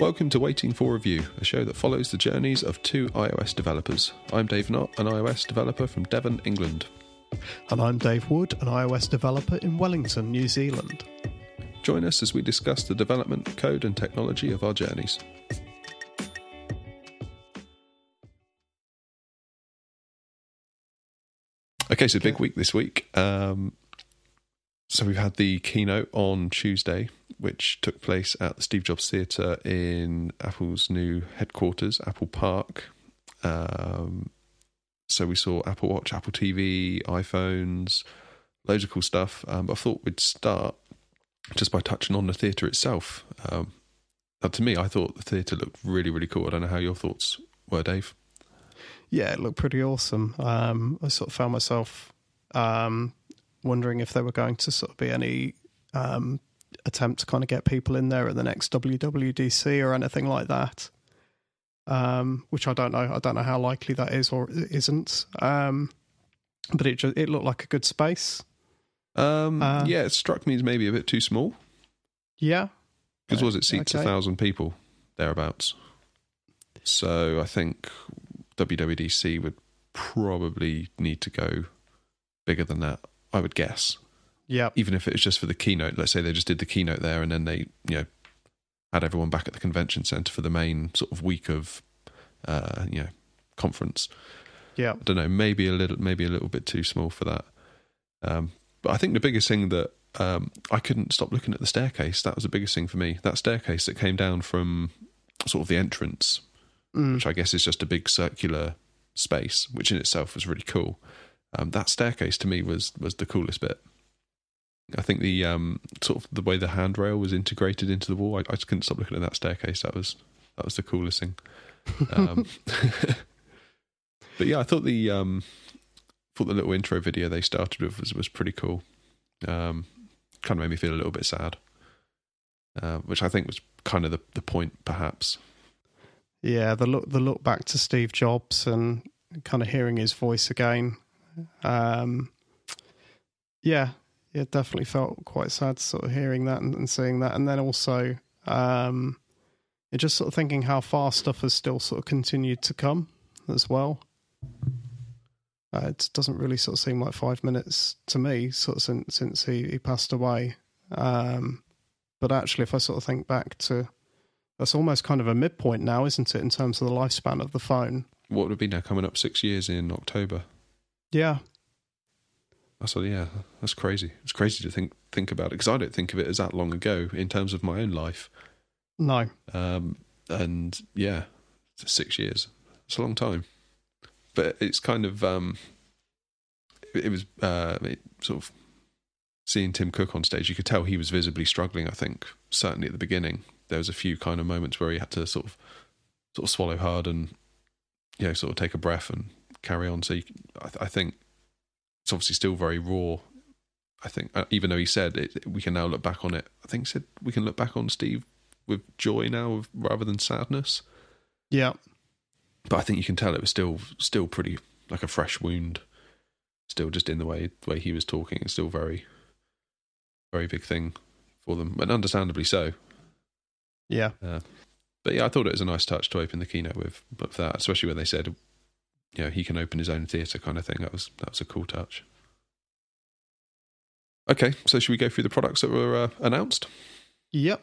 Welcome to Waiting for Review, a show that follows the journeys of two iOS developers. I'm Dave Knott, an iOS developer from Devon, England. And I'm Dave Wood, an iOS developer in Wellington, New Zealand. Join us as we discuss the development, code, and technology of our journeys. Okay, so big week this week. Um, so we've had the keynote on Tuesday, which took place at the Steve Jobs Theatre in Apple's new headquarters, Apple Park. Um, so we saw Apple Watch, Apple TV, iPhones, loads of cool stuff. Um, but I thought we'd start just by touching on the theatre itself. Um, to me, I thought the theatre looked really, really cool. I don't know how your thoughts were, Dave. Yeah, it looked pretty awesome. Um, I sort of found myself um, wondering if there were going to sort of be any um, attempt to kind of get people in there at the next WWDC or anything like that. Um, which I don't know. I don't know how likely that is or isn't. Um, but it just, it looked like a good space. Um, uh, yeah, it struck me as maybe a bit too small. Yeah, because was it seats okay. a thousand people thereabouts? So I think WWDC would probably need to go bigger than that. I would guess. Yeah. Even if it was just for the keynote, let's say they just did the keynote there, and then they, you know, had everyone back at the convention center for the main sort of week of, uh, you know, conference. Yeah. I don't know. Maybe a little, maybe a little bit too small for that. Um, but I think the biggest thing that um, I couldn't stop looking at the staircase. That was the biggest thing for me. That staircase that came down from sort of the entrance mm. which I guess is just a big circular space, which in itself was really cool. Um, that staircase to me was was the coolest bit. I think the um, sort of the way the handrail was integrated into the wall, I, I, just couldn't stop looking at that staircase. That was that was the coolest thing. Um, but yeah, I thought the um, thought the little intro video they started with was was pretty cool. Um, kind of made me feel a little bit sad, uh, which I think was kind of the the point, perhaps. Yeah, the look the look back to Steve Jobs and kind of hearing his voice again. Um, yeah, it definitely felt quite sad, sort of hearing that and, and seeing that, and then also, um, just sort of thinking how far stuff has still sort of continued to come as well. Uh, it doesn't really sort of seem like five minutes to me, sort of since since he, he passed away. Um, but actually, if I sort of think back to that's almost kind of a midpoint now, isn't it, in terms of the lifespan of the phone? What would it be now? Coming up six years in October. Yeah. I said, yeah, that's crazy. It's crazy to think think about it because I don't think of it as that long ago in terms of my own life. No. Um, and yeah, six years. It's a long time, but it's kind of um, it, it was uh, it sort of seeing Tim Cook on stage. You could tell he was visibly struggling. I think certainly at the beginning, there was a few kind of moments where he had to sort of sort of swallow hard and you know sort of take a breath and carry on. So you, I, th- I, think it's obviously still very raw. I think uh, even though he said it, we can now look back on it. I think he said we can look back on Steve with joy now rather than sadness. Yeah, but I think you can tell it was still still pretty like a fresh wound. Still, just in the way the way he was talking, it's still very very big thing for them, and understandably so. Yeah. Uh, but yeah, I thought it was a nice touch to open the keynote with, with that, especially when they said, you know, he can open his own theatre kind of thing. That was that was a cool touch. Okay, so should we go through the products that were uh, announced? Yep.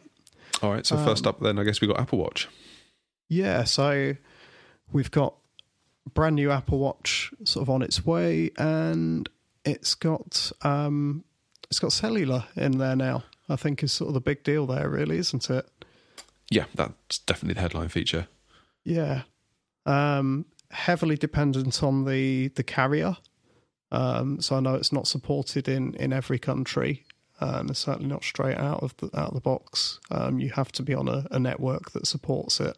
All right. So um, first up, then I guess we got Apple Watch. Yeah. So we've got brand new Apple Watch sort of on its way, and it's got um, it's got cellular in there now. I think is sort of the big deal there, really, isn't it? Yeah, that's definitely the headline feature. Yeah. Um, heavily dependent on the, the carrier. Um, so I know it's not supported in, in every country. Um, it's certainly not straight out of the out of the box. Um, you have to be on a, a network that supports it,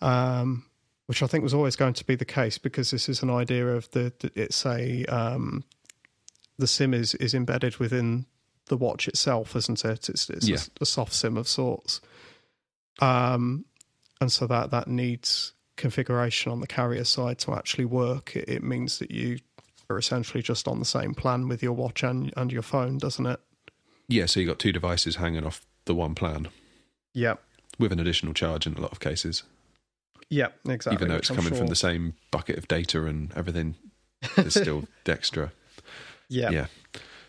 um, which I think was always going to be the case because this is an idea of the, the it's a um, the SIM is is embedded within the watch itself, isn't it? It's, it's yeah. a, a, soft SIM of sorts. Um, and so that that needs configuration on the carrier side to actually work. It, it, means that you are essentially just on the same plan with your watch and and your phone, doesn't it? Yeah. So you've got two devices hanging off the one plan. Yeah. with an additional charge in a lot of cases, Yeah, exactly. even though it's I'm coming from the same bucket of data and everything. It's still extra. yeah. Yeah.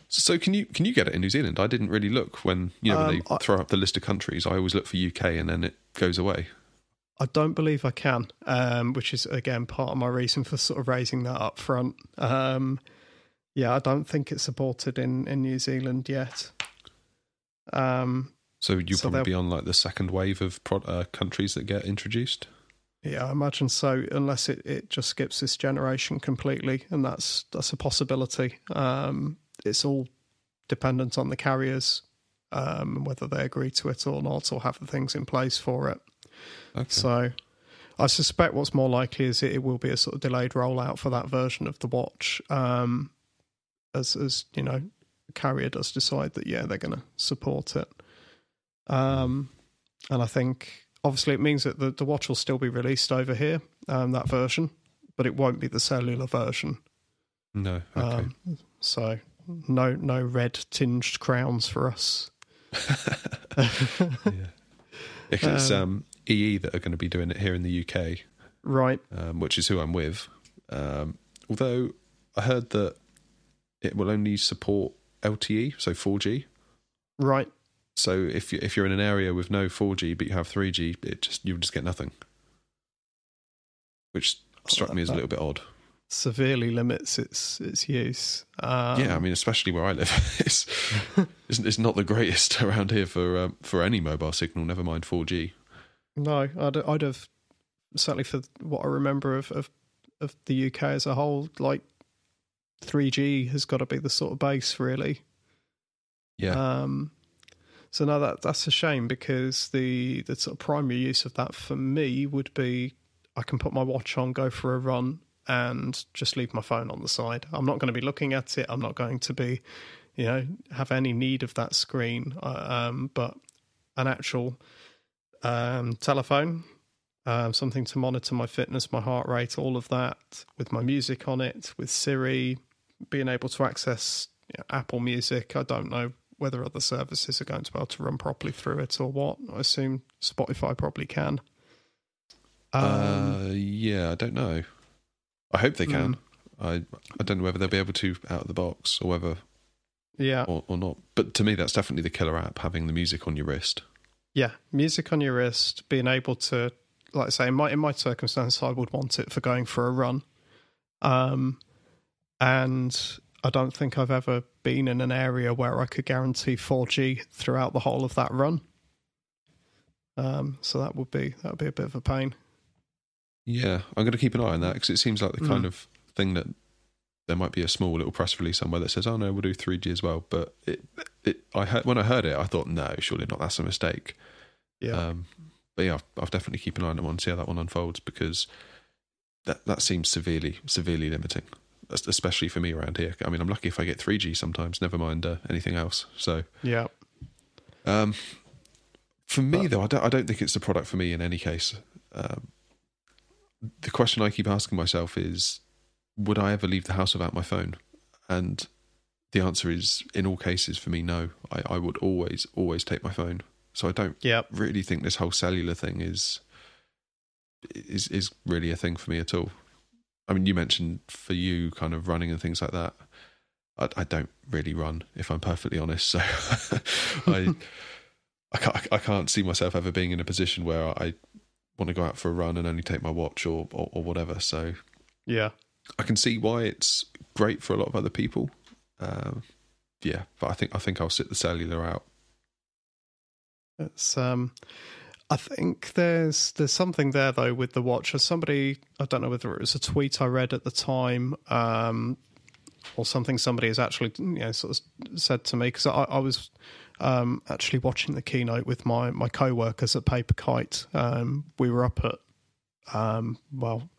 So can you can you get it in New Zealand? I didn't really look when you know when Um, they I- throw up the list of countries. I always look for UK and then it goes away. I don't believe I can, um, which is again part of my reason for sort of raising that up front. Um, yeah, I don't think it's supported in, in New Zealand yet. Um, So you'll So probably be on like the second wave of pro- uh, countries that get introduced. yeah, I imagine so, unless it, it just skips this generation completely, and that's that's a possibility. Um, it's all dependent on the carriers, um, whether they agree to it or not, or have the things in place for it. Okay. So I suspect what's more likely is it, it will be a sort of delayed rollout for that version of the watch. Um, as as you know, carrier does decide that yeah they're going to support it. Um, and I think obviously it means that the, the watch will still be released over here, um, that version, but it won't be the cellular version. no. Okay. Um, so no no red tinged crowns for us. yeah. Yeah, 'cause it's um, EE that are going to be doing it here in the UK, Right. um, which is who I'm with. Um, although I heard that it will only support LTE, so 4G. Right. So if you, if you're in an area with no 4G but you have 3G, it just you'll just get nothing, which struck me as a little bit odd. severely limits its its use. Um, yeah, I mean, especially where I live, it's it's, it's not the greatest around here for um, for any mobile signal. Never mind 4G. No, I'd I'd have certainly for what I remember of of, of the UK as a whole, like three G has got to be the sort of base, really. Yeah, Um, so now that that's a shame because the the sort of primary use of that for me would be I can put my watch on, go for a run, and just leave my phone on the side. I'm not going to be looking at it. I'm not going to be, you know, have any need of that screen. Uh, um, but an actual um, telephone, um, something to monitor my fitness, my heart rate, all of that, with my music on it, with Siri, being able to access you know, Apple Music. I don't know whether other services are going to be able to run properly through it or what. I assume Spotify probably can. Um, uh, yeah, I don't know. I hope they can. Hmm. I I don't know whether they'll be able to out of the box or whether yeah, or, or not. But to me, that's definitely the killer app. Having the music on your wrist. Yeah. Music on your wrist, being able to, like I say, in my in my circumstance, I would want it for going for a run. Um, and I don't think I've ever been in an area where I could guarantee 4G throughout the whole of that run. Um, so that would be that would be a bit of a pain. Yeah, I'm going to keep an eye on that because it seems like the kind Mm. of thing that there might be a small little press release somewhere that says, "Oh no, we'll do 3G as well." But it, it, I heard when I heard it, I thought, "No, surely not. That's a mistake." Yeah, Um, but yeah, I'll, I'll definitely keep an eye on that one, see how that one unfolds because that that seems severely severely limiting, especially for me around here. I mean, I'm lucky if I get 3G sometimes. Never mind uh, anything else. So. yeah, Um, for me, But- though, I don't, I don't think it's the product for me in any case. Um, the question I keep asking myself is would I ever leave the house without my phone? And the answer is in all cases for me, no. I, I would always, always take my phone. So I don't yeah. really think this whole cellular thing is is is really a thing for me at all. I mean, you mentioned for you kind of running and things like that. I, I don't really run, if I'm perfectly honest. So I I can't I can't see myself ever being in a position where I want to go out for a run and only take my watch or or, or whatever. So Yeah. I can see why it's great for a lot of other people. Um, yeah, but I think I think I'll sit the cellular out. It's um I think there's there's something there though with the watch. As somebody I don't know whether it was a tweet I read at the time, um, or something somebody has actually you know sort of said to me because I, I was um, actually watching the keynote with my my co-workers at Paper Kite. Um, we were up at um, well,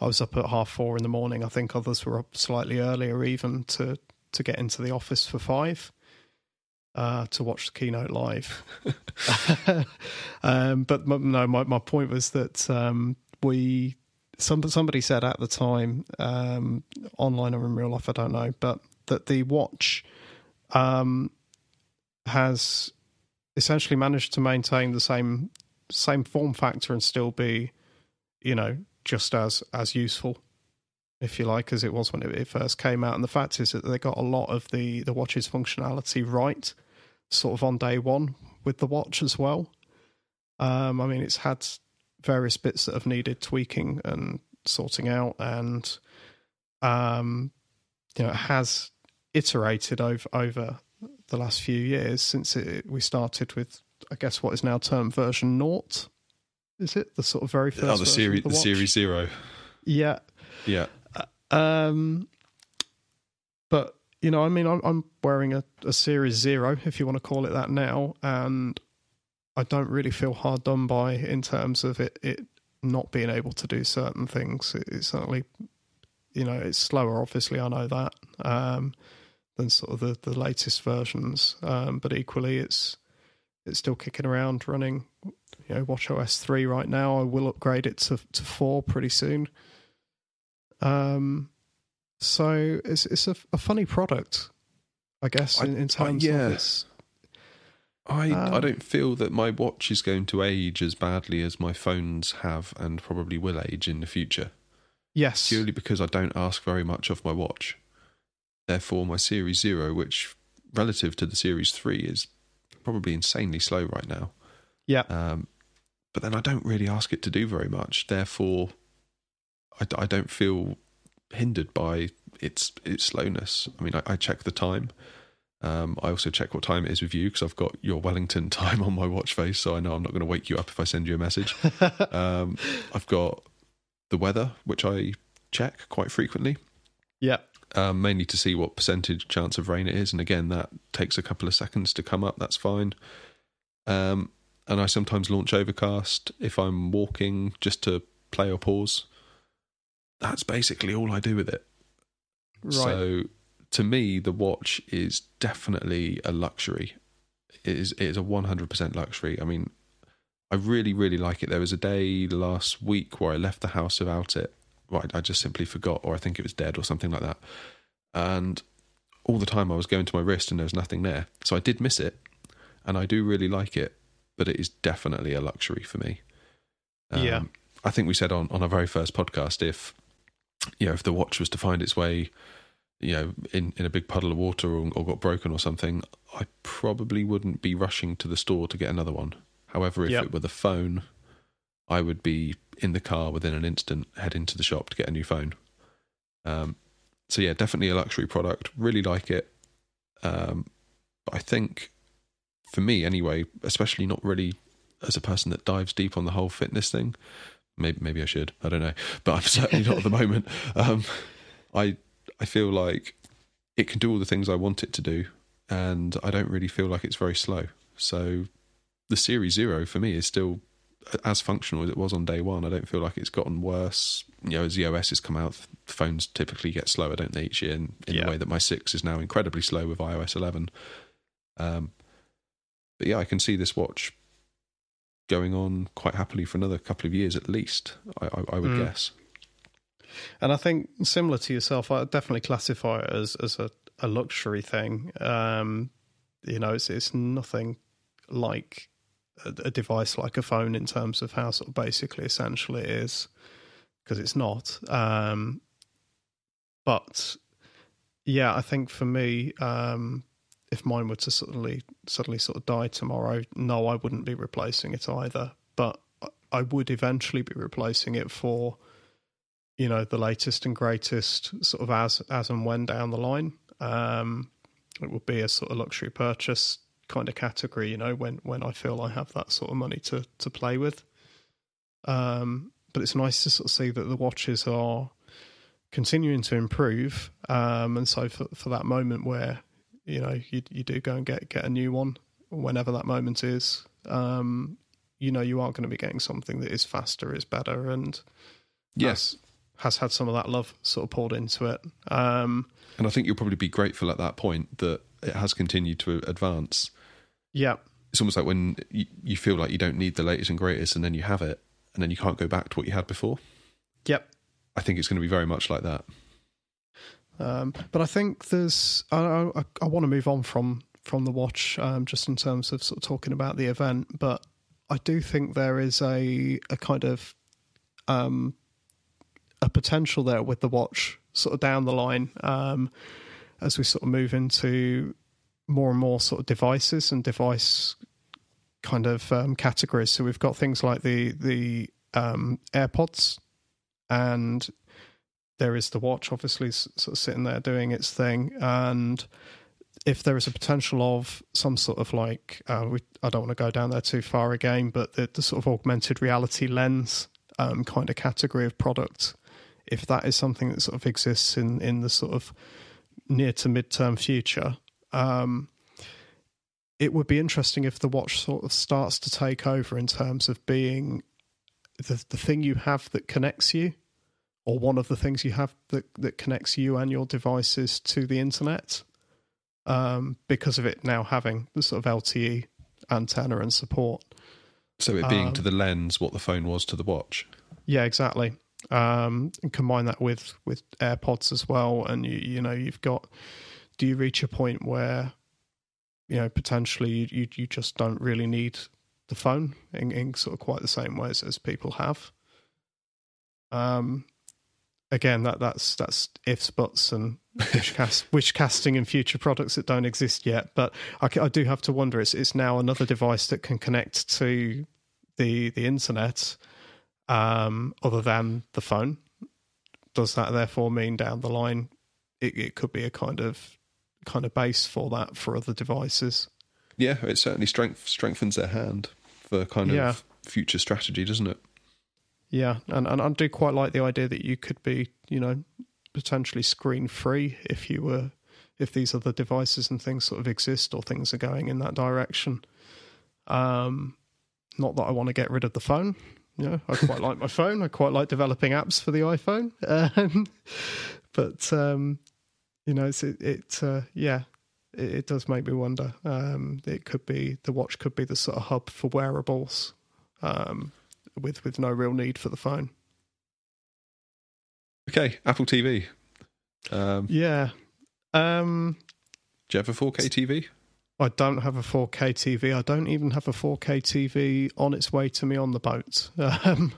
I was up at half four in the morning. I think others were up slightly earlier even to to get into the office for five uh, to watch the keynote live. um, but m- no, my, my point was that um, we some somebody said at the time um, online or in real life, I don't know, but that the watch um, has essentially managed to maintain the same same form factor and still be, you know, just as as useful, if you like, as it was when it, it first came out. And the fact is that they got a lot of the the watch's functionality right, sort of on day one with the watch as well. Um, I mean, it's had various bits that have needed tweaking and sorting out, and um, you know, it has iterated over over the last few years since it, we started with, I guess, what is now termed version naught. Is it the sort of very first? Oh, the series, the, the series zero. Yeah, yeah. Um, but you know, I mean, I'm, I'm wearing a, a Series Zero, if you want to call it that now, and I don't really feel hard done by in terms of it, it not being able to do certain things. It, it's certainly, you know, it's slower. Obviously, I know that um, than sort of the, the latest versions, um, but equally, it's it's still kicking around, running. You know, Watch OS three right now. I will upgrade it to to four pretty soon. Um, so it's it's a, a funny product, I guess, in, in terms I, yeah. of its. I Um, I don't feel that my watch is going to age as badly as my phones have and probably will age in the future. Yes, Purely because I don't ask very much of my watch. Therefore, my Series Zero, which relative to the Series Three is probably insanely slow right now. yeah, Um, but then I don't really ask it to do very much. Therefore, I, I don't feel hindered by its its slowness. I mean, I, I check the time. Um, I also check what time it is with you because I've got your Wellington time on my watch face, so I know I'm not going to wake you up if I send you a message. um, I've got the weather, which I check quite frequently yeah, um, mainly to see what percentage chance of rain it is. And again, that takes a couple of seconds to come up. That's fine. Um, and I sometimes launch Overcast if I'm walking just to play or pause. That's basically all I do with it. right. So to me, the watch is definitely a luxury. It is, it is a 100% luxury. I mean, I really, really like it. There was a day last week where I left the house without it. Right, I just simply forgot, or I think it was dead, or something like that. And all the time I was going to my wrist and there was nothing there. So I did miss it, and I do really like it, but it is definitely a luxury for me. Um, yeah. I think we said on, on our very first podcast if you know if the watch was to find its way you know in, in a big puddle of water or, or got broken or something, I probably wouldn't be rushing to the store to get another one. However, if Yep. it were the phone, I would be in the car within an instant, heading to the shop to get a new phone. Um, so yeah, definitely a luxury product. Really like it. Um, but I think for me anyway, especially not really as a person that dives deep on the whole fitness thing. Maybe maybe I should. I don't know, but I'm certainly not at the moment. Um, I I feel like it can do all the things I want it to do, and I don't really feel like it's very slow. So the Series Zero for me is still as functional as it was on day one. I don't feel like it's gotten worse. You know, as the OS has come out, phones typically get slower, don't they, each year? In, in Yeah. the way that my six is now incredibly slow with iOS 11. Um, but yeah, I can see this watch going on quite happily for another couple of years at least. I, I, I would Mm. guess. And I think similar to yourself, I definitely classify it as as a, a luxury thing. Um, you know, it's it's nothing like a, device like a phone in terms of how sort of basically essential it is, because it's not. Um, but yeah, I think for me, um, if mine were to suddenly suddenly sort of die tomorrow, no, I wouldn't be replacing it either. But I- I would eventually be replacing it for you know the latest and greatest sort of as as and when down the line um it would be a sort of luxury purchase kind of category you know when when i feel i have that sort of money to to play with um but it's nice to sort of see that the watches are continuing to improve um and so for for that moment where you know you you do go and get get a new one whenever that moment is um you know you are going to be getting something that is faster is better and Yes. has had some of that love sort of poured into it. Um, And I think you'll probably be grateful at that point that it has continued to advance. Yeah, It's almost like when you, you feel like you don't need the latest and greatest, and then you have it, and then you can't go back to what you had before. yep. I think it's going to be very much like that. Um, but I think there's. I, I, I want to move on from from the watch, um, just in terms of sort of talking about the event. But I do think there is a a kind of um, a potential there with the watch sort of down the line um, as we sort of move into more and more sort of devices and device kind of um, categories. So we've got things like the the um, AirPods, and there is the watch, obviously, sort of sitting there doing its thing, and if there is a potential of some sort of like, uh, we, I don't want to go down there too far again, but the, the sort of augmented reality lens um, kind of category of product, if that is something that sort of exists in, in the sort of near to mid-term future, um, it would be interesting if the watch sort of starts to take over in terms of being the, the thing you have that connects you or one of the things you have that, that connects you and your devices to the internet um, because of it now having the sort of LTE antenna and support. So it being Um, to the lens what the phone was to the watch. Yeah, exactly. Um, and combine that with with AirPods as well, and you you know you've got. Do you reach a point where, you know, potentially you you, you just don't really need the phone in, in sort of quite the same ways as people have. Um, again, that that's that's ifs, buts, and wish, cast, wish casting in future products that don't exist yet. But I, I do have to wonder. It's it's now another device that can connect to the the internet, um, other than the phone. Does that therefore mean down the line it, it could be a kind of kind of base for that for other devices? Yeah, it certainly strength, strengthens their hand for kind of Yeah. future strategy, doesn't it? Yeah, and, and I do quite like the idea that you could be, you know, potentially screen free if you were, if these other devices and things sort of exist or things are going in that direction. Um, not that I want to get rid of the phone. You know, I quite like my phone. I quite like developing apps for the iPhone. Um, but um, you know, it's, it, it uh, yeah, it, it does make me wonder. Um, it could be the watch could be the sort of hub for wearables. Um, with with no real need for the phone. Okay, Apple TV. Um, Yeah. Um do you have a 4K TV? I don't have a 4K TV. I don't even have a 4K TV on its way to me on the boat. Um,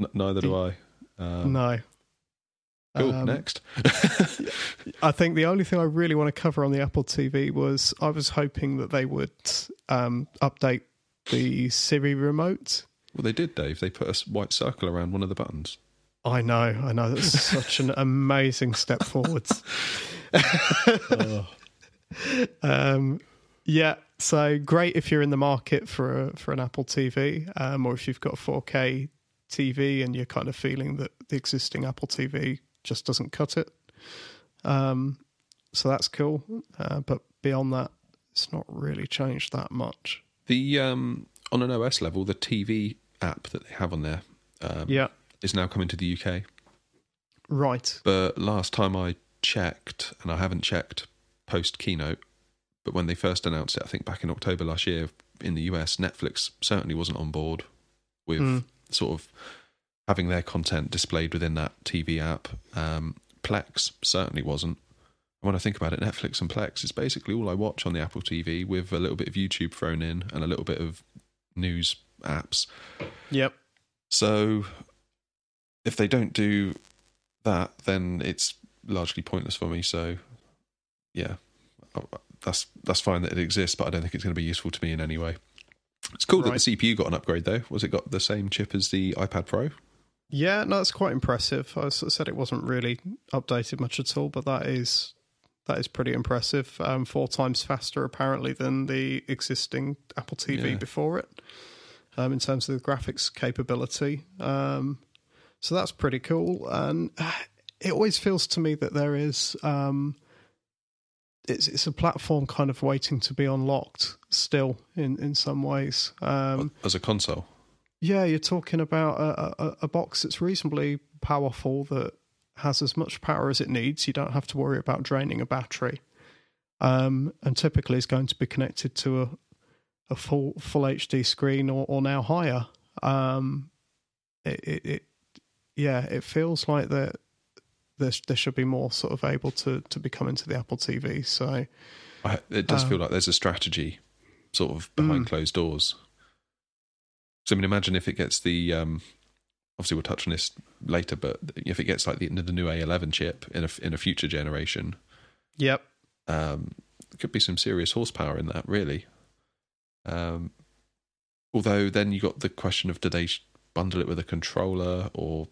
N- neither do I. Um, no. Cool. Um, next. I think the only thing I really want to cover on the Apple TV was I was hoping that they would um, update the Siri remote. well, they did, Dave. They put a white circle around one of the buttons. I know, I know. That's such an amazing step forwards. Um, yeah, so great if you're in the market for a, for an Apple TV, um, or if you've got a 4K TV and you're kind of feeling that the existing Apple TV just doesn't cut it. Um, so that's cool, uh, but beyond that, it's not really changed that much. The um, on an OS level, the TV app that they have on there um, Yeah, is now coming to the UK. right. But last time I checked, and I haven't checked post keynote, but when they first announced it, I think back in October last year in the US, Netflix certainly wasn't on board with Mm. sort of having their content displayed within that TV app. Um, Plex certainly wasn't. When I think about it, Netflix and Plex is basically all I watch on the Apple TV with a little bit of YouTube thrown in and a little bit of news apps. Yep. So if they don't do that, then it's largely pointless for me. So yeah, Oh, that's that's fine that it exists, but I don't think it's going to be useful to me in any way. It's cool Right. that the CPU got an upgrade though. Was it got the same chip as the iPad Pro? Yeah, no, it's quite impressive. I said it wasn't really updated much at all, but that is that is pretty impressive. Um, four times faster apparently than the existing Apple TV Yeah. before it, um, in terms of the graphics capability. Um, so that's pretty cool, and uh, it always feels to me that there is. Um, it's it's a platform kind of waiting to be unlocked still in in some ways. Um, as a console? Yeah, you're talking about a, a, a box that's reasonably powerful that has as much power as it needs. You don't have to worry about draining a battery, um, and typically is going to be connected to a a full full HD screen or, or now higher. Um, it, it, it yeah, it feels like that there there should be more sort of able to to be coming to the Apple TV. So I, it does Uh, feel like there's a strategy sort of behind Mm. closed doors. So I mean, imagine if it gets the um, obviously we'll touch on this later, but if it gets like the, the new A11 chip in a in a future generation, Yep. um, could be some serious horsepower in that, really. Um, although then you got the question of do they bundle it with a controller or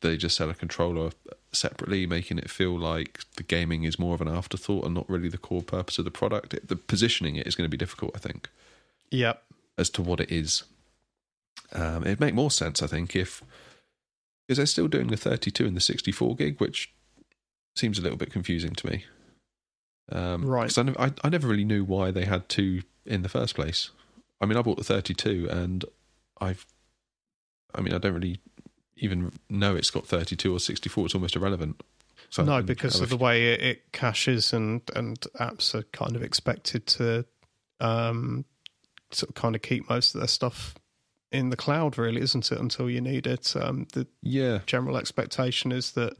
do they just sell a controller separately, making it feel like the gaming is more of an afterthought and not really the core purpose of the product? It, the positioning it is going to be difficult, I think, Yep. as to what it is. Um, it'd make more sense, I think, if because they're still doing the 32 and the 64 gig, which seems a little bit confusing to me. Um, Right. 'cause I, I, I never really knew why they had two in the first place. I mean, I bought the 32 and I've, I mean, I don't really even know it's got 32 or 64. It's almost irrelevant. So no, because of the way it, it caches and and apps are kind of expected to um sort of kind of keep most of their stuff in the cloud really isn't it until you need it um the yeah, general expectation is that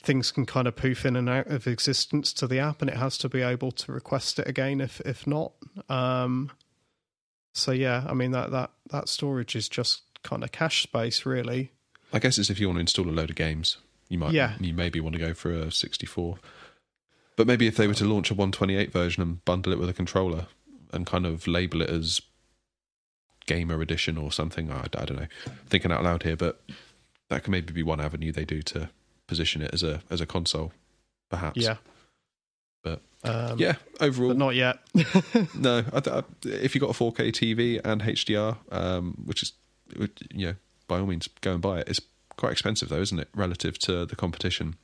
things can kind of poof in and out of existence to the app and it has to be able to request it again if if not um so yeah i mean that that that storage is just kind of cache space really I guess it's if you want to install a load of games, you might, Yeah. you maybe want to go for a 64. But maybe if they were to launch a 128 version and bundle it with a controller and kind of label it as gamer edition or something, I, I don't know. Thinking out loud here, but that could maybe be one avenue they do to position it as a as a console, perhaps. yeah But- um, yeah. Overall, but not yet no. I, th- I, if you've got a 4K TV and HDR, um, which is, you know, by all means, go and buy it. It's quite expensive though, isn't it, relative to the competition?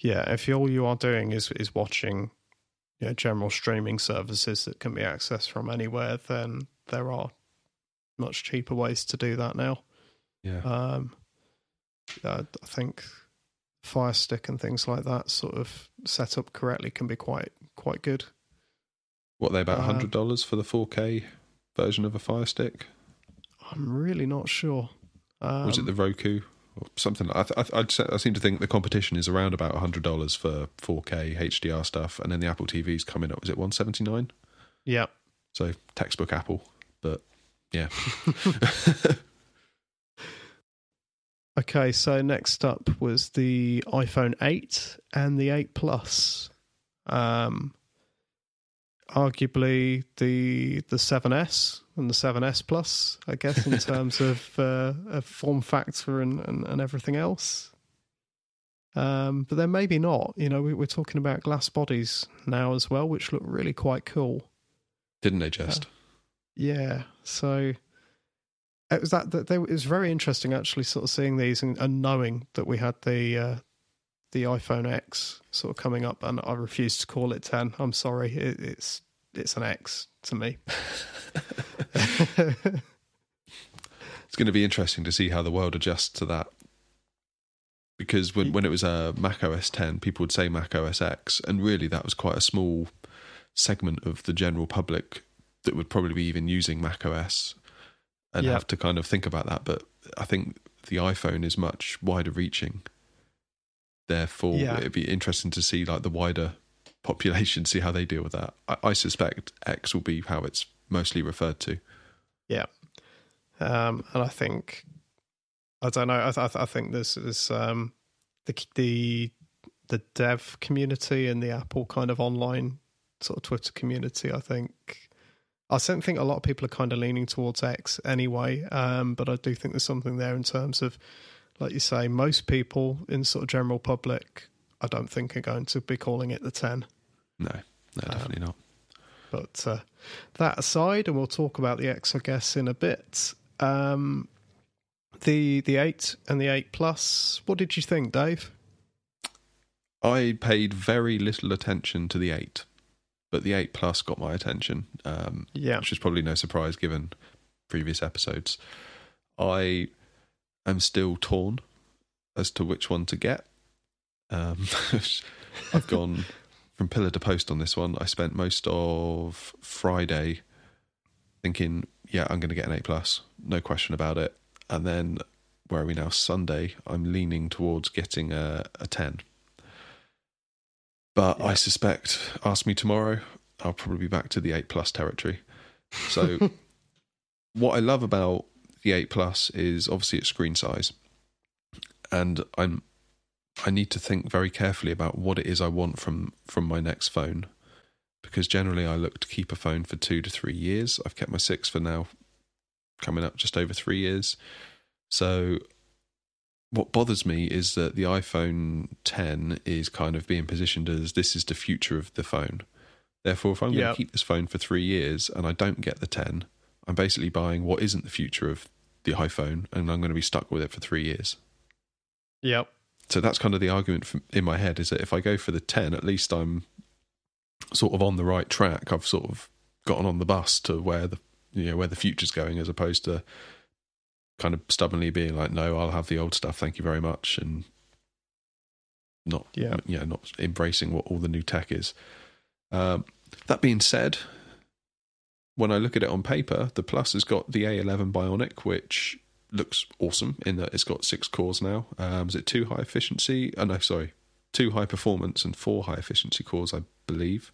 Yeah, if all you are doing is is watching you know, general streaming services that can be accessed from anywhere, then there are much cheaper ways to do that now. Yeah. Um, uh, I think Fire Stick and things like that, sort of set up correctly, can be quite quite good. What they about Um, hundred dollars for the 4K version of a Fire Stick? I'm really not sure. Um, Was it the Roku or something? I, th- I, I'd say, I seem to think the competition is around about hundred dollars for 4K HDR stuff, and then the Apple TV's coming up. Was it one seventy nine? yeah, So textbook Apple, but yeah, Okay, so next up was the iPhone 8 and the 8 Plus. Um, arguably the the 7S and the 7S Plus, I guess, in terms of, uh, of form factor and, and, and everything else. Um, but then maybe not. You know, we, we're talking about glass bodies now as well, which look really quite cool. didn't they just? Yeah, so it was that, that they, it was very interesting actually, sort of seeing these and, and knowing that we had the uh, the iPhone X sort of coming up, and I refuse to call it ten. I'm sorry, it, it's it's an X to me. It's going to be interesting to see how the world adjusts to that. Because when, when it was uh, Mac OS 10, people would say Mac OS X, and really that was quite a small segment of the general public that would probably be even using Mac OS and Yeah. have to kind of think about that. But I think the iPhone is much wider reaching. Therefore, Yeah. it'd be interesting to see like the wider population see how they deal with that. I, I suspect X will be how it's mostly referred to. Yeah, um, and I think I don't know. I, th- I think this is um, the the the dev community and the Apple kind of online sort of Twitter community. I think I don't think a lot of people are kind of leaning towards X anyway. Um, but I do think there's something there in terms of, like you say, most people in sort of general public, I don't think are going to be calling it the ten. No, no, definitely not. But uh, that aside, and we'll talk about the X, I guess, in a bit. Um, the the eight and the eight plus. What did you think, Dave? I paid very little attention to the eight, but the eight plus got my attention, um, Yeah, which is probably no surprise given previous episodes. I am still torn as to which one to get. Um, I've gone from pillar to post on this one. I spent most of Friday thinking, yeah, I'm going to get an eight plus, no question about it. And then where are we now? Sunday. I'm leaning towards getting a, a ten. But I suspect, ask me tomorrow, I'll probably be back to the eight plus territory. So what I love about the 8 Plus is obviously its screen size. And I'm I need to think very carefully about what it is I want from from my next phone. Because generally I look to keep a phone for 2 to 3 years. I've kept my 6 for now coming up just over 3 years. So what bothers me is that the iPhone 10 is kind of being positioned as this is the future of the phone. Therefore, if I'm going Yep. to keep this phone for three years and I don't get the 10, I'm basically buying what isn't the future of the iPhone and I'm going to be stuck with it for three years. Yep. So that's kind of the argument in my head is that if I go for the 10, at least I'm sort of on the right track. I've sort of gotten on the bus to where the you know where the future's going as opposed to kind of stubbornly being like no I'll have the old stuff thank you very much and not Yeah. yeah not embracing what all the new tech is um, that being said when I look at it on paper the plus has got the A11 Bionic which looks awesome in that it's got six cores now um, is it two high efficiency oh no sorry two high performance and four high efficiency cores I believe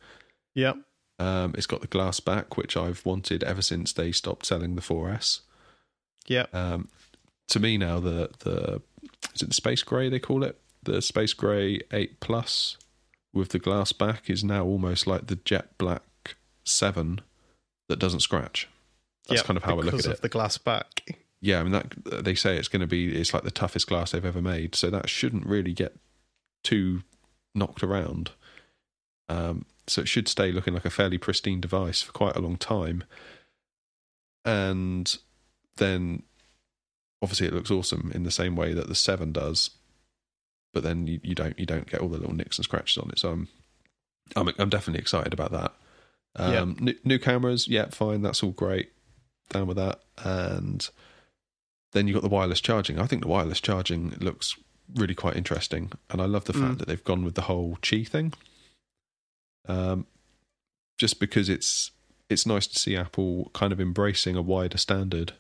Yep. um, it's got the glass back, which I've wanted ever since they stopped selling the 4S. Yep. Um, to me now, the the is it the space grey they call it? The space grey 8 Plus with the glass back is now almost like the jet black 7 that doesn't scratch. That's Yep, kind of how I look at of it. the glass back. Yeah, I mean that they say it's going to be it's like the toughest glass they've ever made, so that shouldn't really get too knocked around. Um, so it should stay looking like a fairly pristine device for quite a long time. And then obviously it looks awesome in the same way that the seven does, but then you, you don't you don't get all the little nicks and scratches on it. So I'm I'm, I'm definitely excited about that. Um, new, new cameras, yeah, fine, that's all great. Down with that, and then you got the wireless charging. I think the wireless charging looks really quite interesting, and I love the fact Mm. that they've gone with the whole Qi thing. Um, just because it's it's nice to see Apple kind of embracing a wider standard,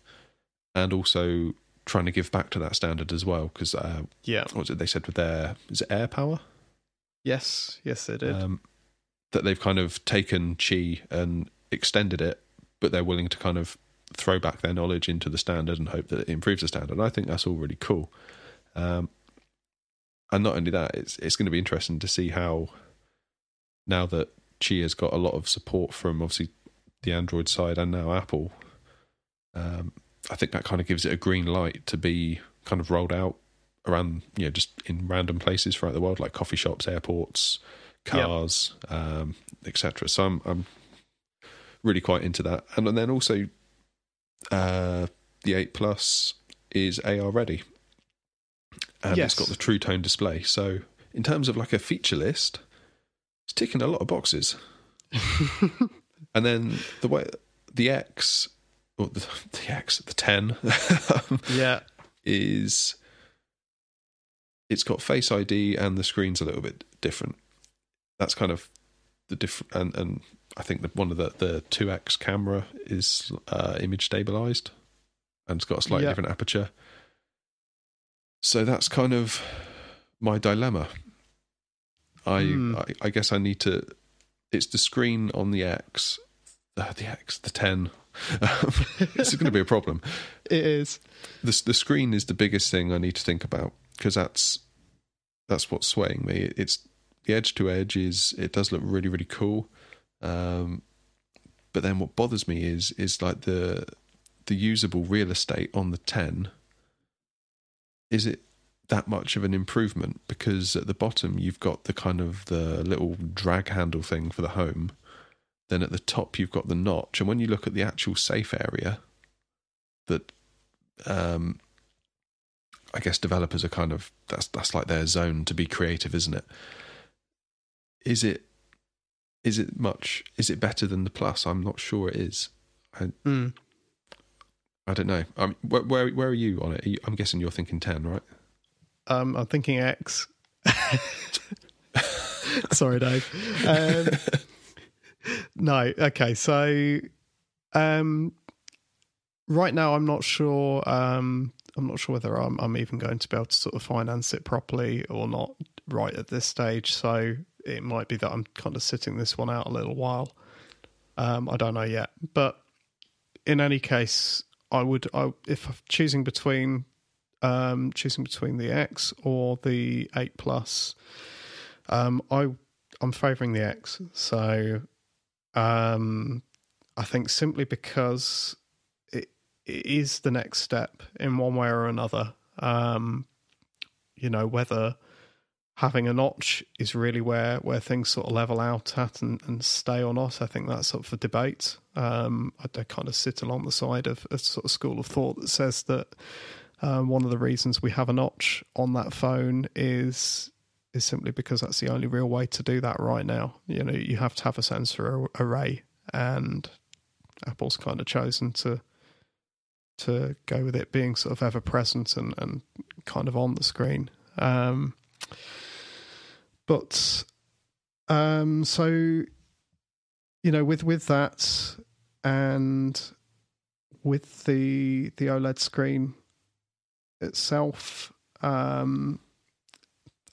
and also trying to give back to that standard as well. Because uh, Yeah. what was it they said with their is it AirPower? Yes. Yes, they did. um, that they've kind of taken Qi and extended it, but they're willing to kind of throw back their knowledge into the standard and hope that it improves the standard. And I think that's all really cool. Um, and not only that, it's it's going to be interesting to see how now that Qi has got a lot of support from obviously the Android side and now Apple. Um, I think that kind of gives it a green light to be kind of rolled out around, you know, just in random places throughout the world, like coffee shops, airports, Yep. cars, um, etc. So I'm I'm really quite into that, and, then also uh, the eight plus is AR ready, and Yes. it's got the True Tone display. So in terms of like a feature list, it's ticking a lot of boxes. And then the way the X, or the, the X, the ten, yeah. is it's got Face ID and the screen's a little bit different. That's kind of the different, and and I think that one of the the two X camera is uh, image stabilized, and it's got a slightly Yeah. different aperture. So that's kind of my dilemma. I, Hmm. I I guess I need to. It's the screen on the X, uh, the X, the ten. It's going to be a problem It is. the the screen is the biggest thing I need to think about because that's that's what's swaying me. It's the edge to edge is it does look really really cool, um, but then what bothers me is is like the the usable real estate on the ten. Is it that much of an improvement? Because at the bottom you've got the kind of the little drag handle thing for the home. Then at the top you've got the notch, and when you look at the actual safe area, that um, I guess developers are kind of that's that's like their zone to be creative, isn't it? Is it is it much? Is it better than the plus? I'm not sure it is. Mm. I don't know. Um, where, where where are you on it? You, I'm guessing you're thinking ten, right? Um, I'm thinking X. Sorry, Dave. Um, no, okay. So, um, right now, I'm not sure. Um, I'm not sure whether I'm, I'm even going to be able to sort of finance it properly or not. Right at this stage, so it might be that I'm kind of sitting this one out a little while. Um, I don't know yet, but in any case, I would, I, if I'm choosing between um, choosing between the X or the eight plus, um, I I'm favouring the X. So um, I think simply because it, it is the next step in one way or another. Um, you know whether having a notch is really where where things sort of level out at and, and stay or not. I think that's up for debate. Um, I, I, kind of sit along the side of a sort of school of thought that says that um, one of the reasons we have a notch on that phone is is simply because that's the only real way to do that right now. You know, you have to have a sensor array, and Apple's kind of chosen to to go with it being sort of ever present and, and kind of on the screen. Um, but um, so you know, with with that and with the the OLED screen itself, um,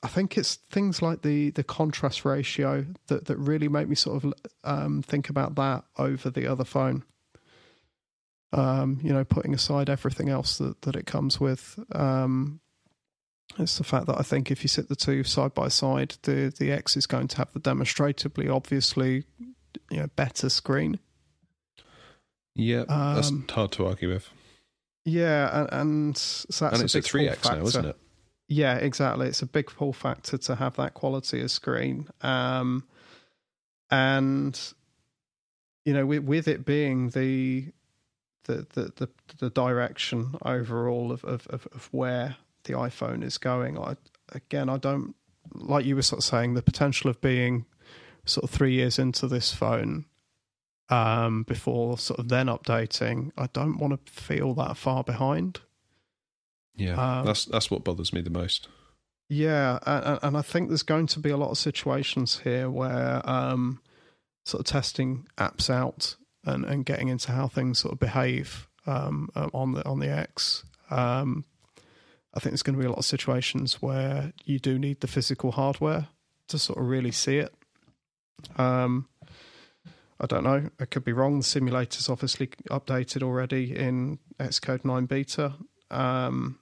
I think it's things like the the contrast ratio that that really make me sort of um, think about that over the other phone. Um, you know, putting aside everything else that that it comes with, um, it's the fact that I think if you sit the two side by side, the the X is going to have the demonstrably, obviously, you know, better screen. Yeah, that's um, hard to argue with. Yeah, and, and so that's and it's a, a three X now, isn't it? Yeah, exactly. It's a big pull factor to have that quality of screen, um, and you know, with, with it being the the, the the the direction overall of, of, of where the iPhone is going. I again, I don't like you were sort of saying the potential of being sort of three years into this phone um, before sort of then updating. I don't want to feel that far behind. Yeah, um, that's that's what bothers me the most. Yeah, and, and, I think there's going to be a lot of situations here where um, sort of testing apps out and, and getting into how things sort of behave um, on the on the X um, I think there's going to be a lot of situations where you do need the physical hardware to sort of really see it. Um, I don't know. I could be wrong. The simulator's obviously updated already in Xcode 9 beta, um,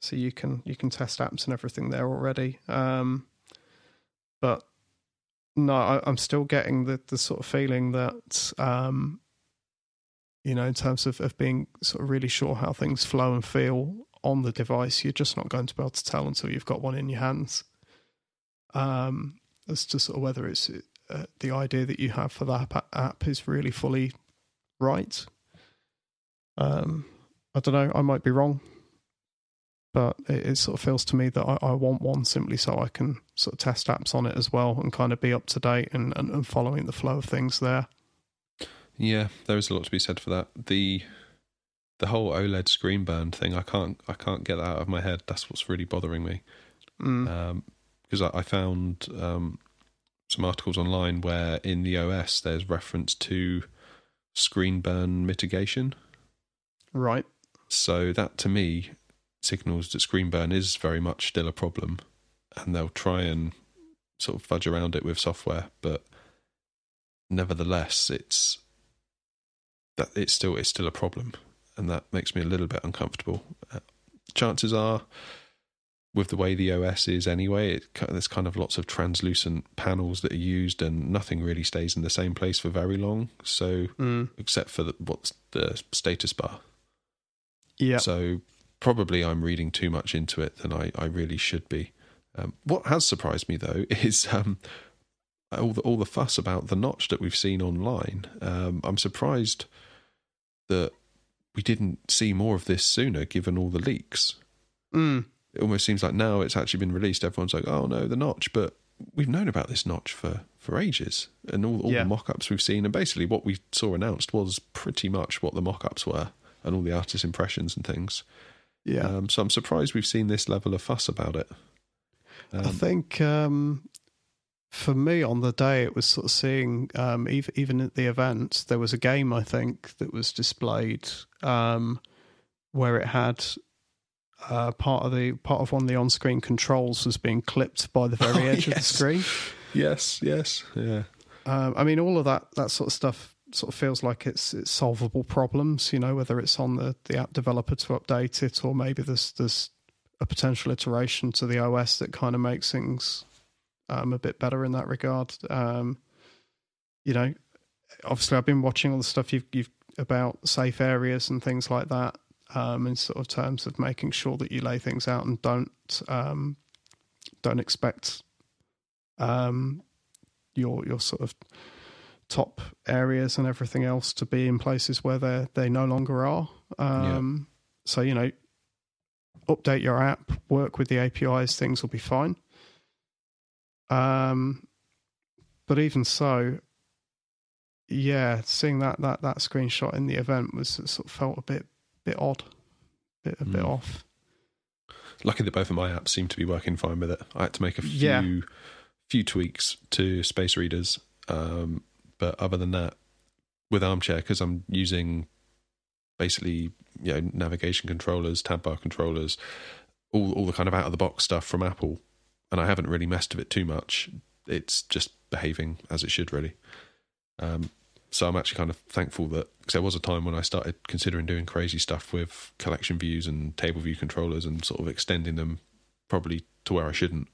so you can you can test apps and everything there already. Um, but no, I, am still getting the the sort of feeling that um, you know, in terms of, of being sort of really sure how things flow and feel on the device, you're just not going to be able to tell until you've got one in your hands. Um, as to sort of whether it's uh, the idea that you have for that app is really fully right. Um, I don't know. I might be wrong, but it, it sort of feels to me that I, I, want one simply so I can sort of test apps on it as well and kind of be up to date and, and, and following the flow of things there. Yeah, there is a lot to be said for that. The the whole OLED screen burn thing, I can't I can't get that out of my head. That's what's really bothering me. Mm. Um, because I, I found um, some articles online where in the OS there's reference to screen burn mitigation. Right. So that to me signals that screen burn is very much still a problem, and they'll try and sort of fudge around it with software, but nevertheless, it's that it's still it's still a problem and that makes me a little bit uncomfortable. Uh, chances are, with the way the OS is anyway, it, there's kind of lots of translucent panels that are used, and nothing really stays in the same place for very long. So, mm. except for the, what's the status bar. Yeah. So probably I'm reading too much into it than I, I really should be. Um, what has surprised me though is um, all the all the fuss about the notch that we've seen online. Um, I'm surprised that we didn't see more of this sooner, given all the leaks. Mm. It almost seems like now it's actually been released. Everyone's like, "Oh no, the notch!" But we've known about this notch for for ages, and all, all yeah. the mock-ups we've seen, and basically what we saw announced was pretty much what the mock-ups were, and all the artist impressions and things. Yeah. Um, so I'm surprised we've seen this level of fuss about it. Um, I think um, for me on the day it was sort of seeing um, even even at the event there was a game I think that was displayed um, where it had uh, part of the part of one of the on-screen controls was being clipped by the very oh, edge yes. of the screen. Yes, yes, yeah. Um, I mean, all of that that sort of stuff sort of feels like it's it's solvable problems. You know, whether it's on the the app developer to update it, or maybe there's there's a potential iteration to the OS that kind of makes things um, a bit better in that regard. Um, you know, obviously I've been watching all the stuff you've, you've about safe areas and things like that, um, in sort of terms of making sure that you lay things out and don't um, don't expect um, your your sort of top areas and everything else to be in places where they they no longer are. Um, yeah. So you know, update your app, work with the APIs, things will be fine. Um, but even so, yeah, seeing that that that screenshot in the event was sort of felt a bit bit odd, bit a mm. bit hmm. off. Lucky that both of my apps seem to be working fine with it. I had to make a few yeah. few tweaks to space readers, um, but other than that, with Armchair because I'm using basically you know navigation controllers, tab bar controllers, all all the kind of out of the box stuff from Apple, and I haven't really messed with it too much. It's just behaving as it should really. Um, so I'm actually kind of thankful that because there was a time when I started considering doing crazy stuff with collection views and table view controllers and sort of extending them probably to where I shouldn't.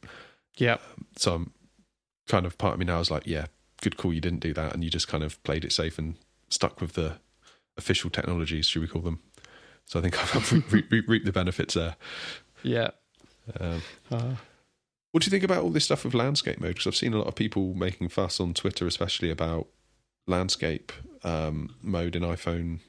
Yeah. Um, so I'm kind of part of me now is like, yeah, good call, you didn't do that, and you just kind of played it safe and stuck with the official technologies, should we call them? So I think I've reaped re- re- the benefits there. Yeah. Um, uh. What do you think about all this stuff with landscape mode? Because I've seen a lot of people making fuss on Twitter, especially about landscape um, mode in iPhone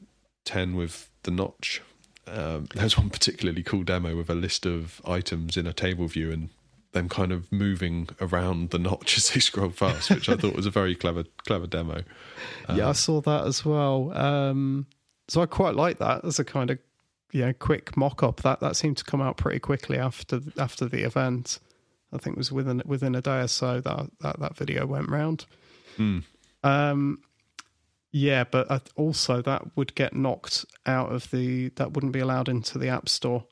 10 with the notch. Um, there's one particularly cool demo with a list of items in a table view and them kind of moving around the notch as they scroll fast, which I thought was a very clever, clever demo. Um, yeah, I um, saw that as well. Um, so I quite like that as a kind of you know quick mock-up. That that seemed to come out pretty quickly after after the event. I think it was within within a day or so that that, that video went round. Mm. Um, yeah, but also that would get knocked out of the that wouldn't be allowed into the app store.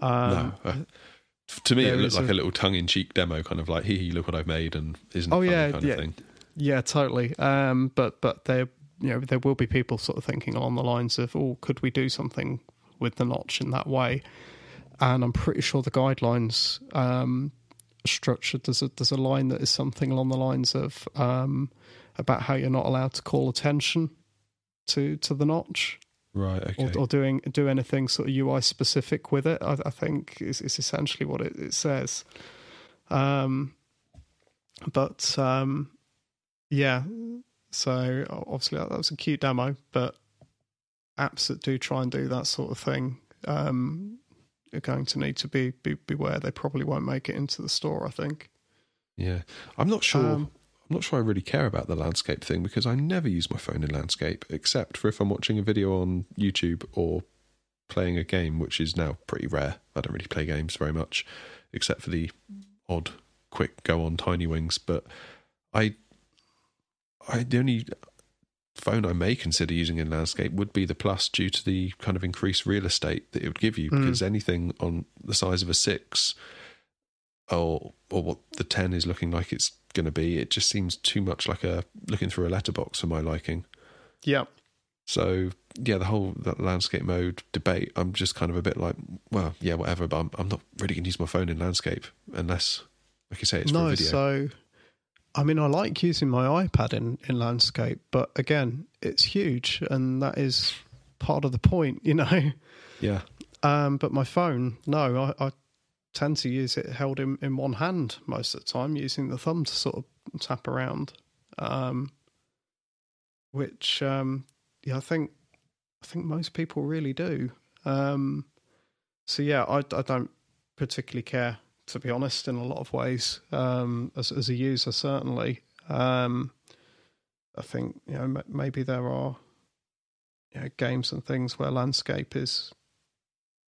Um, no, uh, to me, it looked like a, a, little tongue-in-cheek demo, kind of like, "Hee hee, look what I've made," and isn't oh yeah, kind yeah, of thing. Yeah, totally. Um, but but there, you know, there will be people sort of thinking along the lines of, "Oh, could we do something with the notch in that way?" And I'm pretty sure the guidelines um, structured. There's a there's a line that is something along the lines of. Um, about how you're not allowed to call attention to to the notch, right? Okay. Or, or doing do anything sort of UI specific with it. I, I think is, is essentially what it, it says. Um, but um, yeah, so obviously that was a cute demo, but apps that do try and do that sort of thing um, are going to need to be, be beware. They probably won't make it into the store. I think. Yeah, I'm not sure. Um, I'm not sure I really care about the landscape thing because I never use my phone in landscape except for if I'm watching a video on YouTube or playing a game, which is now pretty rare. I don't really play games very much except for the odd quick go on tiny wings, but I I the only phone I may consider using in landscape would be the plus due to the kind of increased real estate that it would give you mm. because anything on the size of a 6 or or what the 10 is looking like it's going to be. It just seems too much like a looking through a letterbox for my liking. Yeah. So yeah, the whole that landscape mode debate, I'm just kind of a bit like, well, yeah, whatever. But I'm, I'm not really going to use my phone in landscape unless, like you say, it's no, for video. So, I mean, I like using my iPad in in landscape, but again, it's huge, and that is part of the point, you know. Yeah. Um, but my phone, no, I, I tend to use it held in, in one hand most of the time, using the thumb to sort of tap around. Um, which, um, yeah, I think I think most people really do. Um, so yeah, I, I don't particularly care to be honest in a lot of ways um, as as a user certainly. Um, I think you know maybe there are you know, games and things where landscape is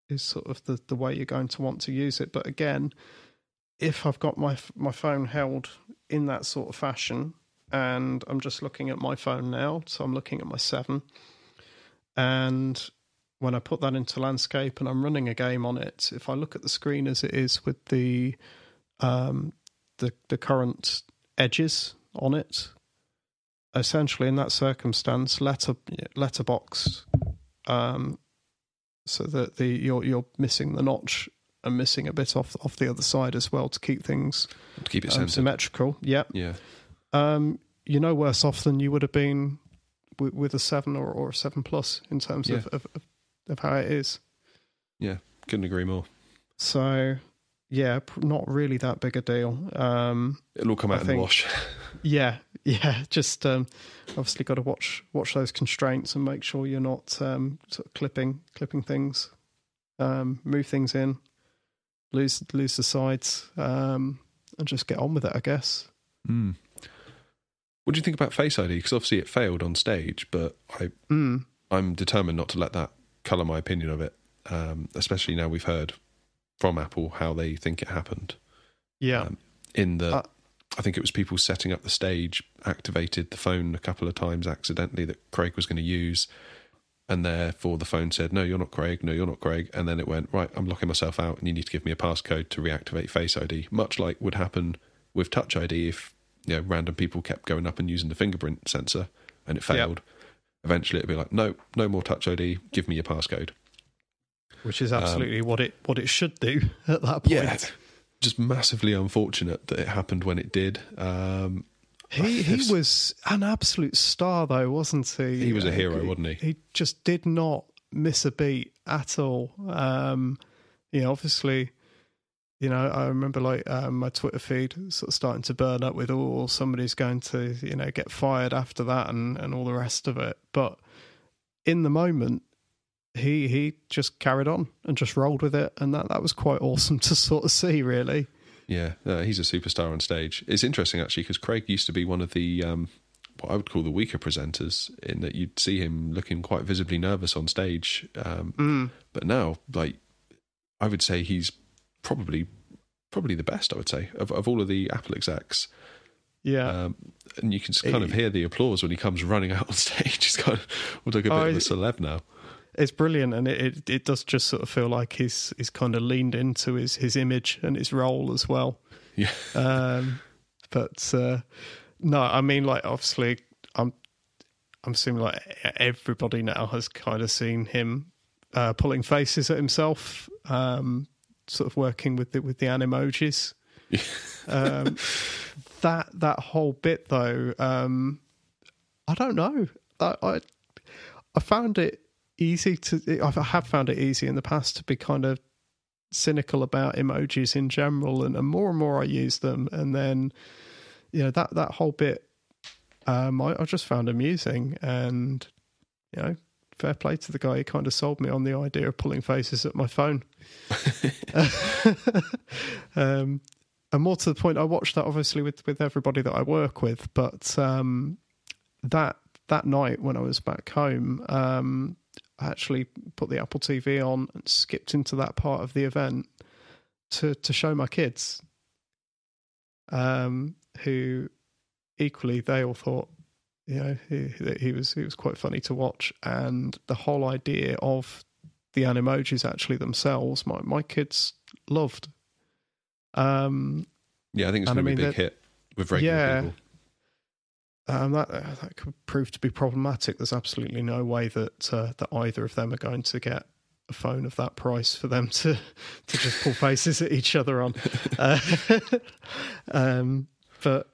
is sort of the, the way you're going to want to use it. But again, if I've got my my phone held in that sort of fashion, and I'm just looking at my phone now, so I'm looking at my seven, and when I put that into landscape and I'm running a game on it, if I look at the screen as it is with the um, the the current edges on it, essentially in that circumstance, letter letterbox, um, so that the you're you're missing the notch and missing a bit off off the other side as well to keep things to keep it um, symmetrical. Yeah, yeah, um, you're no worse off than you would have been with, with a seven or, or a seven plus in terms Yeah. of, of of how it is. yeah. Couldn't agree more. So yeah, not really that big a deal. Um, It'll all come I out in the wash. Yeah, yeah. Just um, obviously got to watch watch those constraints and make sure you're not um, sort of clipping clipping things, um, move things in, lose lose the sides, um, and just get on with it. I guess. Mm. What do you think about Face ID? Because obviously it failed on stage, but I Mm. I'm determined not to let that colour my opinion of it. Um, especially now we've heard from Apple how they think it happened. Yeah. Um, in the, Uh, I think it was people setting up the stage, activated the phone a couple of times accidentally that Craig was going to use, and therefore the phone said, "No, you're not Craig. No, you're not Craig." And then it went, "Right, I'm locking myself out, and you need to give me a passcode to reactivate Face ID." Much like would happen with Touch ID if you know random people kept going up and using the fingerprint sensor and it failed. Eventually, it'd be like, "No, no more Touch ID. Give me your passcode." which is absolutely um, what it what it should do at that point. Yeah, just massively unfortunate that it happened when it did. Um, He he was an absolute star though, wasn't he? He was a Uh, hero, wasn't he? He just did not miss a beat at all. Um, you know, obviously, you know, I remember like um, my Twitter feed sort of starting to burn up with oh somebody's going to you know get fired after that and and all the rest of it. But in the moment, he he just carried on and just rolled with it, and that that was quite awesome to sort of see, really. Yeah, uh, he's a superstar on stage. It's interesting actually because Craig used to be one of the um, what I would call the weaker presenters, in that you'd see him looking quite visibly nervous on stage. Um, Mm. But now, like, I would say he's probably probably the best. I would say of of all of the Apple execs, Yeah. um, and you can kind of hear the applause when he comes running out on stage. He's kind of almost like a bit Oh, of a celeb now. It's brilliant and it, it, it does just sort of feel like he's he's kind of leaned into his, his image and his role as well. Yeah, um but uh no i mean like obviously i'm i'm assuming like everybody now has kind of seen him uh pulling faces at himself um sort of working with the with the animojis. Um that that whole bit though um i don't know. I i, I found it easy to i have found it easy in the past to be kind of cynical about emojis in general and, and more and more i use them and then you know that that whole bit um i, I just found amusing and you know fair play to the guy who kind of sold me on the idea of pulling faces at my phone. Um and more to the point, I watched that obviously with, with everybody that I work with, but um, that that night when I was back home, um, actually put the Apple TV on and skipped into that part of the event to to show my kids, um, who equally they all thought, you know, he, that he was he was quite funny to watch, and the whole idea of the animojis actually themselves, my my kids loved. Um, yeah. I think it's going to be a big hit with regular Yeah. people. Um, that uh, that could prove to be problematic. There's absolutely no way that uh, that either of them are going to get a phone of that price for them to to just pull faces at each other on. Uh, um, but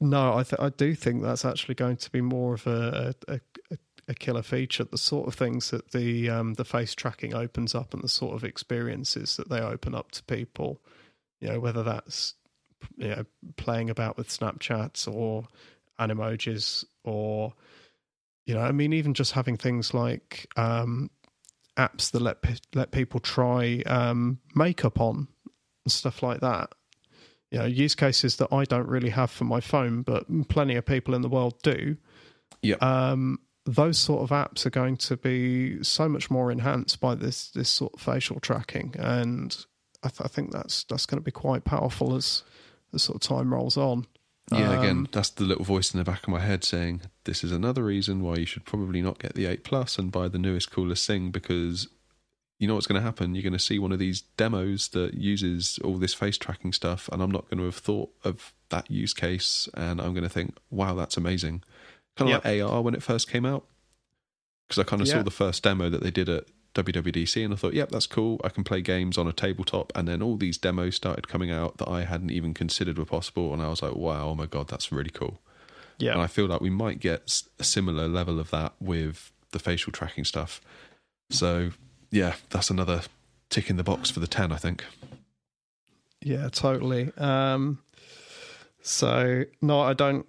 no, I th- I do think that's actually going to be more of a a, a, a killer feature. The sort of things that the um, the face tracking opens up, and the sort of experiences that they open up to people. You know, whether that's you know playing about with Snapchats or animojis or you know i mean even just having things like um apps that let let people try um makeup on and stuff like that. You know use cases that i don't really have for my phone but plenty of people in the world do. Yeah. um those sort of apps are going to be so much more enhanced by this this sort of facial tracking. And i, th- I think that's that's going to be quite powerful as as sort of time rolls on Yeah, again, Um, that's the little voice in the back of my head saying, "This is another reason why you should probably not get the eight plus and buy the newest, coolest thing because you know what's going to happen. You're going to see one of these demos that uses all this face tracking stuff, and I'm not going to have thought of that use case, and I'm going to think, wow, that's amazing. kind Yep. of like AR when it first came out. Because I kind of Yeah. saw the first demo that they did at WWDC, and I thought, yep, that's cool. I can play games on a tabletop, and then all these demos started coming out that I hadn't even considered were possible, and I was like, wow, oh my god, that's really cool. Yeah. And I feel like we might get a similar level of that with the facial tracking stuff. So yeah, that's another tick in the box for the ten, I think. Yeah, totally. Um, so no, I don't.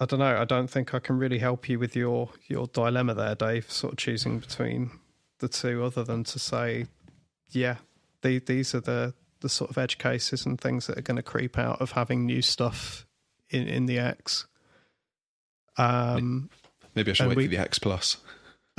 I don't know. I don't think I can really help you with your your dilemma there, Dave. Sort of choosing between the two, other than to say, yeah, the, these are the the sort of edge cases and things that are going to creep out of having new stuff in in the X. Um, Maybe I should wait we- for the X Plus.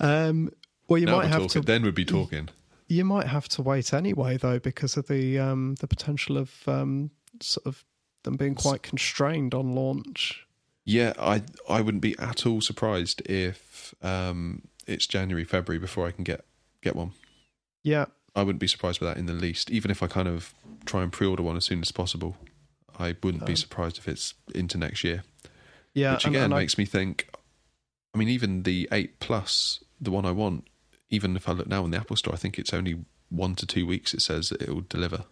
um, well, you now might have talking. to. Then we'd be talking. You might have to wait anyway, though, because of the um, the potential of um, sort of them being quite constrained on launch. Yeah, I I wouldn't be at all surprised if um, it's January, February before I can get get one. Yeah, I wouldn't be surprised by that in the least. Even if I kind of try and pre-order one as soon as possible, I wouldn't be Um, surprised if it's into next year. yeah. Which again and I- makes me think. I mean, even the eight plus, the one I want, even if I look now in the Apple Store, I think it's only one to two weeks. It says that it will deliver.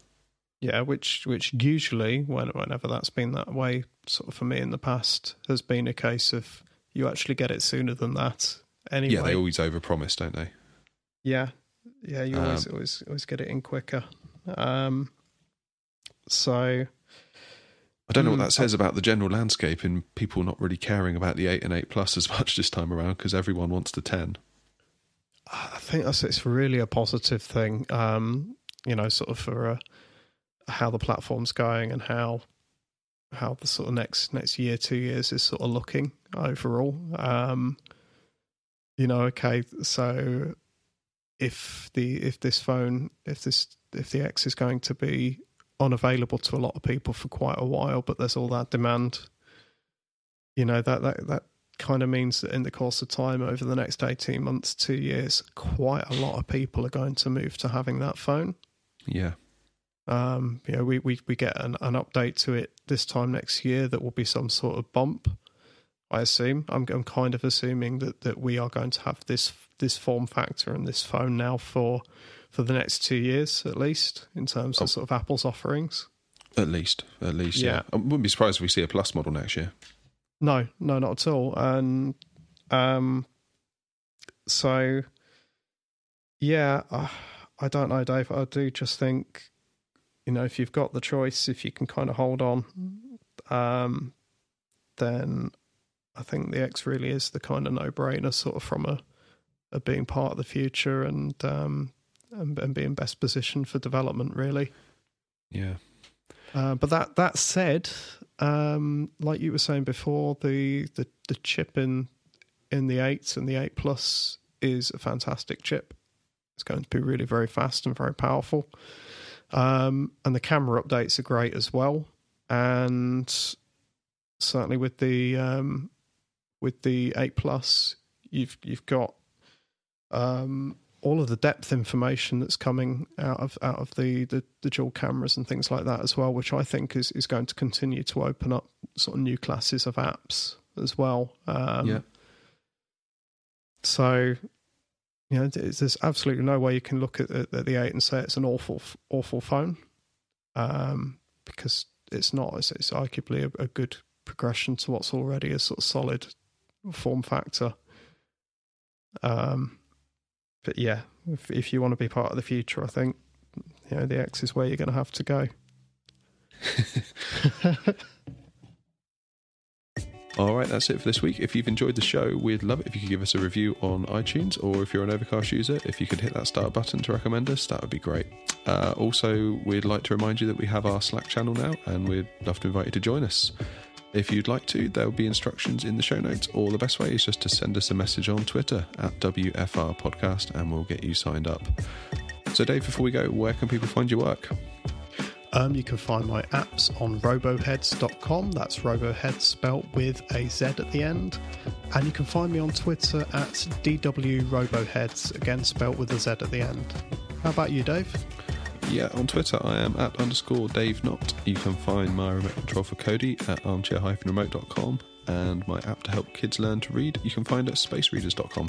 yeah, which which usually, whenever that's been that way, sort of for me in the past, has been a case of you actually get it sooner than that. Anyway, Yeah, they always overpromise, don't they? Yeah, yeah, you always Um, always always get it in quicker. Um, so I don't know Hmm, what that says about the general landscape and people not really caring about the eight and eight plus as much this time around because everyone wants the ten. I think that's it's really a positive thing. Um, you know, sort of for uh, how the platform's going and how how the sort of next next year, two years is sort of looking overall. Um, you know, okay, so if the if this phone if this if the X is going to be unavailable to a lot of people for quite a while, but there's all that demand, you know, that that that kind of means that in the course of time over the next 18 months, two years, quite a lot of people are going to move to having that phone. Yeah, Um, you know, we, we, we get an, an update to it this time next year that will be some sort of bump. I assume I'm, I'm kind of assuming that, that we are going to have this this form factor and this phone now for for the next two years at least in terms Oh. of sort of Apple's offerings. at least, at least. Yeah. Yeah. I wouldn't be surprised if we see a plus model next year. No, no, not at all. And um, so yeah, uh, I don't know, Dave. I do just think, you know, if you've got the choice, if you can kind of hold on, um, then I think the X really is the kind of no-brainer, sort of from a, a being part of the future and um, and, and being best positioned for development, really. Yeah, Uh, but that that said, um, like you were saying before, the, the, the chip in in the eight and the eight plus is a fantastic chip. It's going to be really very fast and very powerful. Um, and the camera updates are great as well. And certainly with the um, with the eight plus, you've you've got um, all of the depth information that's coming out of out of the, the the dual cameras and things like that as well, which I think is is going to continue to open up sort of new classes of apps as well. Um, yeah. So, you know, there's, there's absolutely no way you can look at, at the eight and say it's an awful awful phone, um, because it's not. It's, it's arguably a, a good progression to what's already a sort of solid form factor. Um, but yeah, if if you want to be part of the future, I think you know the X is where you're going to have to go. All right, that's it for this week. If you've enjoyed the show, we'd love it if you could give us a review on iTunes, or if you're an Overcast user, if you could hit that start button to recommend us, that would be great. Uh, also, we'd like to remind you that we have our Slack channel now, and we'd love to invite you to join us. If you'd like to, there will be instructions in the show notes, or the best way is just to send us a message on Twitter at WFR Podcast, and we'll get you signed up. So, Dave, before we go, where can people find your work? Um, you can find my apps on roboheadz.com. That's roboheads spelt with a Z at the end. And you can find me on Twitter at DWRoboheadz, again spelt with a Z at the end. How about you, Dave? Yeah, on Twitter I am at underscore Dave Knott. You can find my remote control for Kodi at armchair-remote.com. and my app to help kids learn to read, you can find at spacereaders.com.